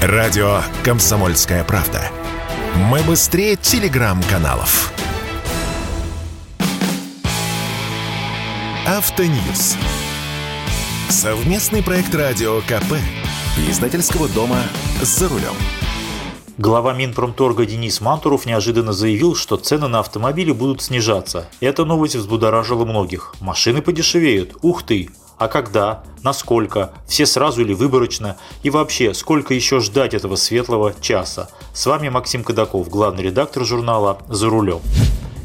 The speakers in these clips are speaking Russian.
Радио «Комсомольская правда». Мы быстрее телеграм-каналов. Автоньюз. Совместный проект радио КП. Издательского дома «За рулем». Глава Минпромторга Денис Мантуров неожиданно заявил, что цены на автомобили будут снижаться. Эта новость взбудоражила многих. Машины подешевеют. Ух ты! А когда? Насколько? Все сразу или выборочно? И вообще, сколько еще ждать этого светлого часа? С вами Максим Кадаков, главный редактор журнала «За рулем».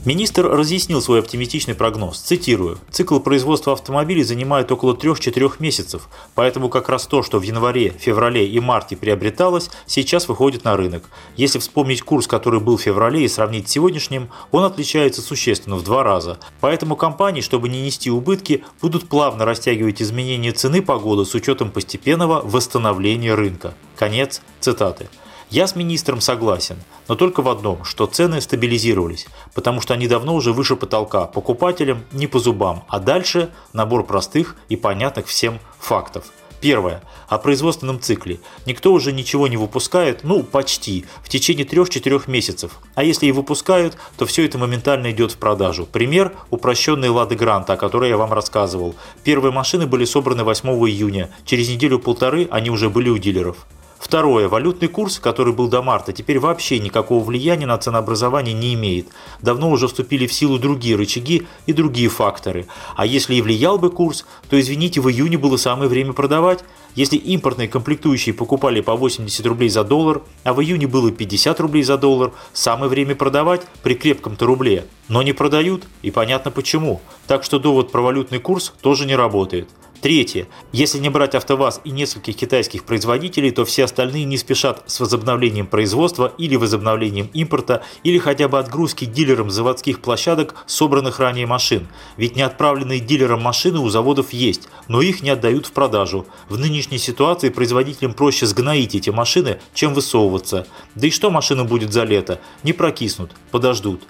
Министр разъяснил свой оптимистичный прогноз. Цитирую. «Цикл производства автомобилей занимает около 3-4 месяцев, поэтому как раз то, что в январе, феврале и марте приобреталось, сейчас выходит на рынок. Если вспомнить курс, который был в феврале и сравнить с сегодняшним, он отличается существенно в два раза. Поэтому компании, чтобы не нести убытки, будут плавно растягивать изменения цены по году с учетом постепенного восстановления рынка». Конец цитаты. Я с министром согласен, но только в одном, что цены стабилизировались, потому что они давно уже выше потолка, покупателям не по зубам, а дальше набор простых и понятных всем фактов. Первое. О производственном цикле. Никто уже ничего не выпускает, ну почти, в течение 3-4 месяцев. А если и выпускают, то все это моментально идет в продажу. Пример – упрощенные Лады Гранта, о которой я вам рассказывал. Первые машины были собраны 8 июня, через неделю-полторы они уже были у дилеров. Второе. Валютный курс, который был до марта, теперь вообще никакого влияния на ценообразование не имеет. Давно уже вступили в силу другие рычаги и другие факторы. А если и влиял бы курс, то, извините, в июне было самое время продавать. Если импортные комплектующие покупали по 80 рублей за доллар, а в июне было 50 рублей за доллар, самое время продавать при крепком-то рубле. Но не продают, и понятно почему. Так что довод про валютный курс тоже не работает. Третье. Если не брать АвтоВАЗ и нескольких китайских производителей, то все остальные не спешат с возобновлением производства или возобновлением импорта, или хотя бы отгрузки дилерам заводских площадок собранных ранее машин. Ведь неотправленные дилерам машины у заводов есть, но их не отдают в продажу. В нынешней ситуации производителям проще сгноить эти машины, чем высовываться. Да и что машина будет за лето? Не прокиснут, подождут.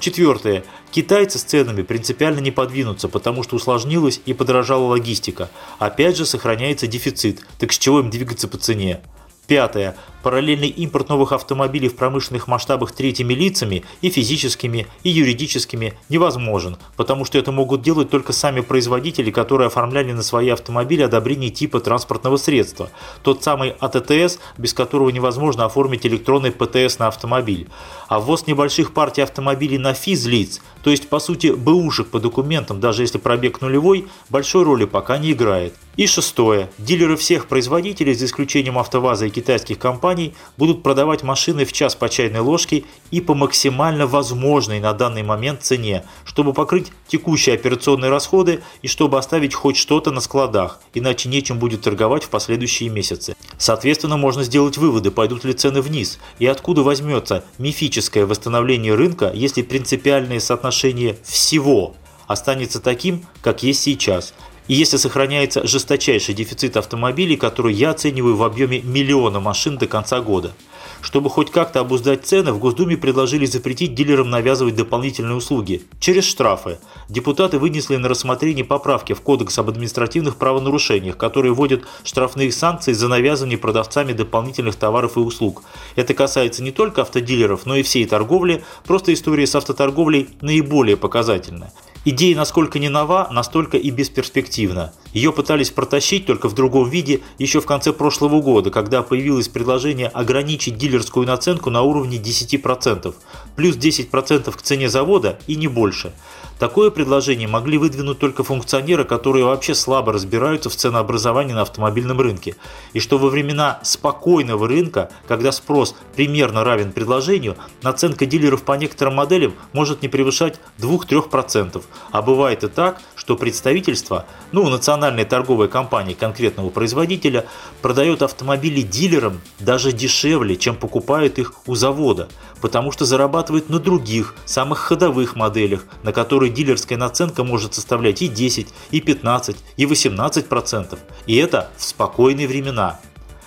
Четвертое. Китайцы с ценами принципиально не подвинутся, потому что усложнилась и подорожала логистика. Опять же сохраняется дефицит, так с чего им двигаться по цене? Пятое. Параллельный импорт новых автомобилей в промышленных масштабах третьими лицами и физическими, и юридическими невозможен, потому что это могут делать только сами производители, которые оформляли на свои автомобили одобрение типа транспортного средства. Тот самый АТТС, без которого невозможно оформить электронный ПТС на автомобиль. А ввоз небольших партий автомобилей на физлиц, то есть по сути бэушек по документам, даже если пробег нулевой, большой роли пока не играет. И шестое. Дилеры всех производителей, за исключением АвтоВАЗа и китайских компаний, будут продавать машины в час по чайной ложке и по максимально возможной на данный момент цене, чтобы покрыть текущие операционные расходы и чтобы оставить хоть что-то на складах, иначе нечем будет торговать в последующие месяцы. Соответственно, можно сделать выводы, пойдут ли цены вниз, и откуда возьмется мифическое восстановление рынка, если принципиальное соотношение всего останется таким, как есть сейчас – и если сохраняется жесточайший дефицит автомобилей, который я оцениваю в объеме миллиона машин до конца года. Чтобы хоть как-то обуздать цены, в Госдуме предложили запретить дилерам навязывать дополнительные услуги через штрафы. Депутаты вынесли на рассмотрение поправки в Кодекс об административных правонарушениях, которые вводят штрафные санкции за навязывание продавцами дополнительных товаров и услуг. Это касается не только автодилеров, но и всей торговли, просто история с автоторговлей наиболее показательная. Идея насколько не нова, настолько и бесперспективна. Ее пытались протащить только в другом виде еще в конце прошлого года, когда появилось предложение ограничить дилерскую наценку на уровне 10%, плюс 10% к цене завода и не больше. Такое предложение могли выдвинуть только функционеры, которые вообще слабо разбираются в ценообразовании на автомобильном рынке. И что во времена спокойного рынка, когда спрос примерно равен предложению, наценка дилеров по некоторым моделям может не превышать 2-3%. А бывает и так, что представительство, ну, национальная торговая компания конкретного производителя, продает автомобили дилерам даже дешевле, чем покупает их у завода, потому что зарабатывает на других, самых ходовых моделях, на которые дилерская наценка может составлять и 10, и 15, и 18%. И это в спокойные времена.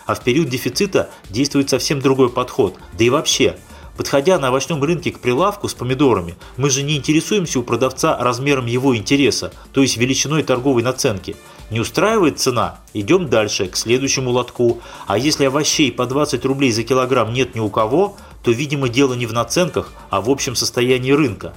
А в период дефицита действует совсем другой подход. Да и вообще, подходя на овощном рынке к прилавку с помидорами, мы же не интересуемся у продавца размером его интереса, то есть величиной торговой наценки. Не устраивает цена? Идем дальше, к следующему лотку. А если овощей по 20 рублей за килограмм нет ни у кого, то, видимо, дело не в наценках, а в общем состоянии рынка.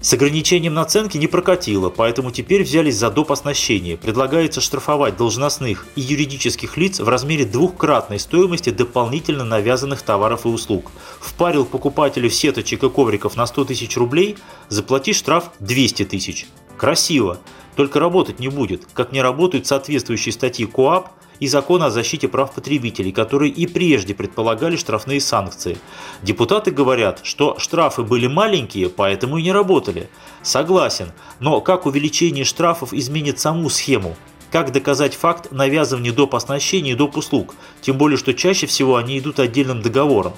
С ограничением наценки не прокатило, поэтому теперь взялись за доп. оснащение. Предлагается штрафовать должностных и юридических лиц в размере двухкратной стоимости дополнительно навязанных товаров и услуг. Впарил покупателю сеточек и ковриков на 100 тысяч рублей, заплати штраф 200 тысяч. Красиво, только работать не будет, как не работают соответствующие статьи КОАП и Закона о защите прав потребителей, которые и прежде предполагали штрафные санкции. Депутаты говорят, что штрафы были маленькие, поэтому и не работали. Согласен, но как увеличение штрафов изменит саму схему? Как доказать факт навязывания доп. оснащения и доп. услуг? Тем более, что чаще всего они идут отдельным договором.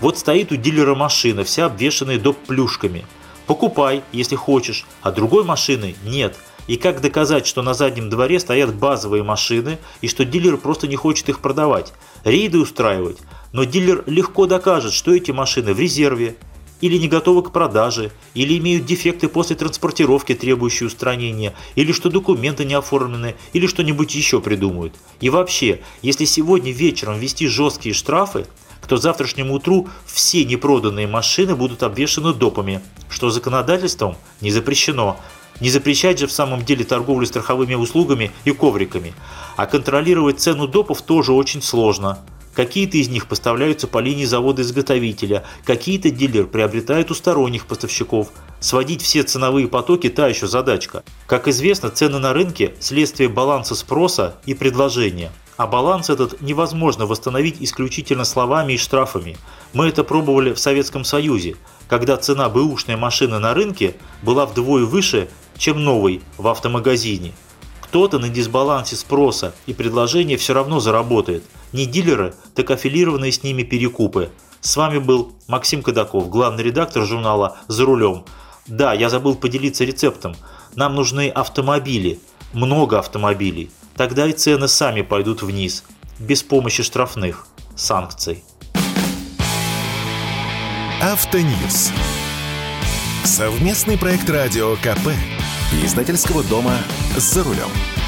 Вот стоит у дилера машина, вся обвешанная доп. плюшками. Покупай, если хочешь, а другой машины нет – и как доказать, что на заднем дворе стоят базовые машины и что дилер просто не хочет их продавать? Рейды устраивать. Но дилер легко докажет, что эти машины в резерве, или не готовы к продаже, или имеют дефекты после транспортировки, требующие устранения, или что документы не оформлены, или что-нибудь еще придумают. И вообще, если сегодня вечером ввести жесткие штрафы, то завтрашнему утру все непроданные машины будут обвешаны допами, что законодательством не запрещено. Не запрещать же в самом деле торговлю страховыми услугами и ковриками. А контролировать цену допов тоже очень сложно. Какие-то из них поставляются по линии завода-изготовителя, какие-то дилер приобретает у сторонних поставщиков. Сводить все ценовые потоки – та еще задачка. Как известно, цены на рынке – следствие баланса спроса и предложения. А баланс этот невозможно восстановить исключительно словами и штрафами. Мы это пробовали в Советском Союзе, когда цена бэушной машины на рынке была вдвое выше, чем новой в автомагазине. Кто-то на дисбалансе спроса и предложения все равно заработает. Не дилеры, так аффилированные с ними перекупы. С вами был Максим Кадаков, главный редактор журнала «За рулем». Да, я забыл поделиться рецептом. Нам нужны автомобили, много автомобилей. Тогда и цены сами пойдут вниз, без помощи штрафных санкций. Автоньюз. Совместный проект радио КП. Издательского дома «За рулем».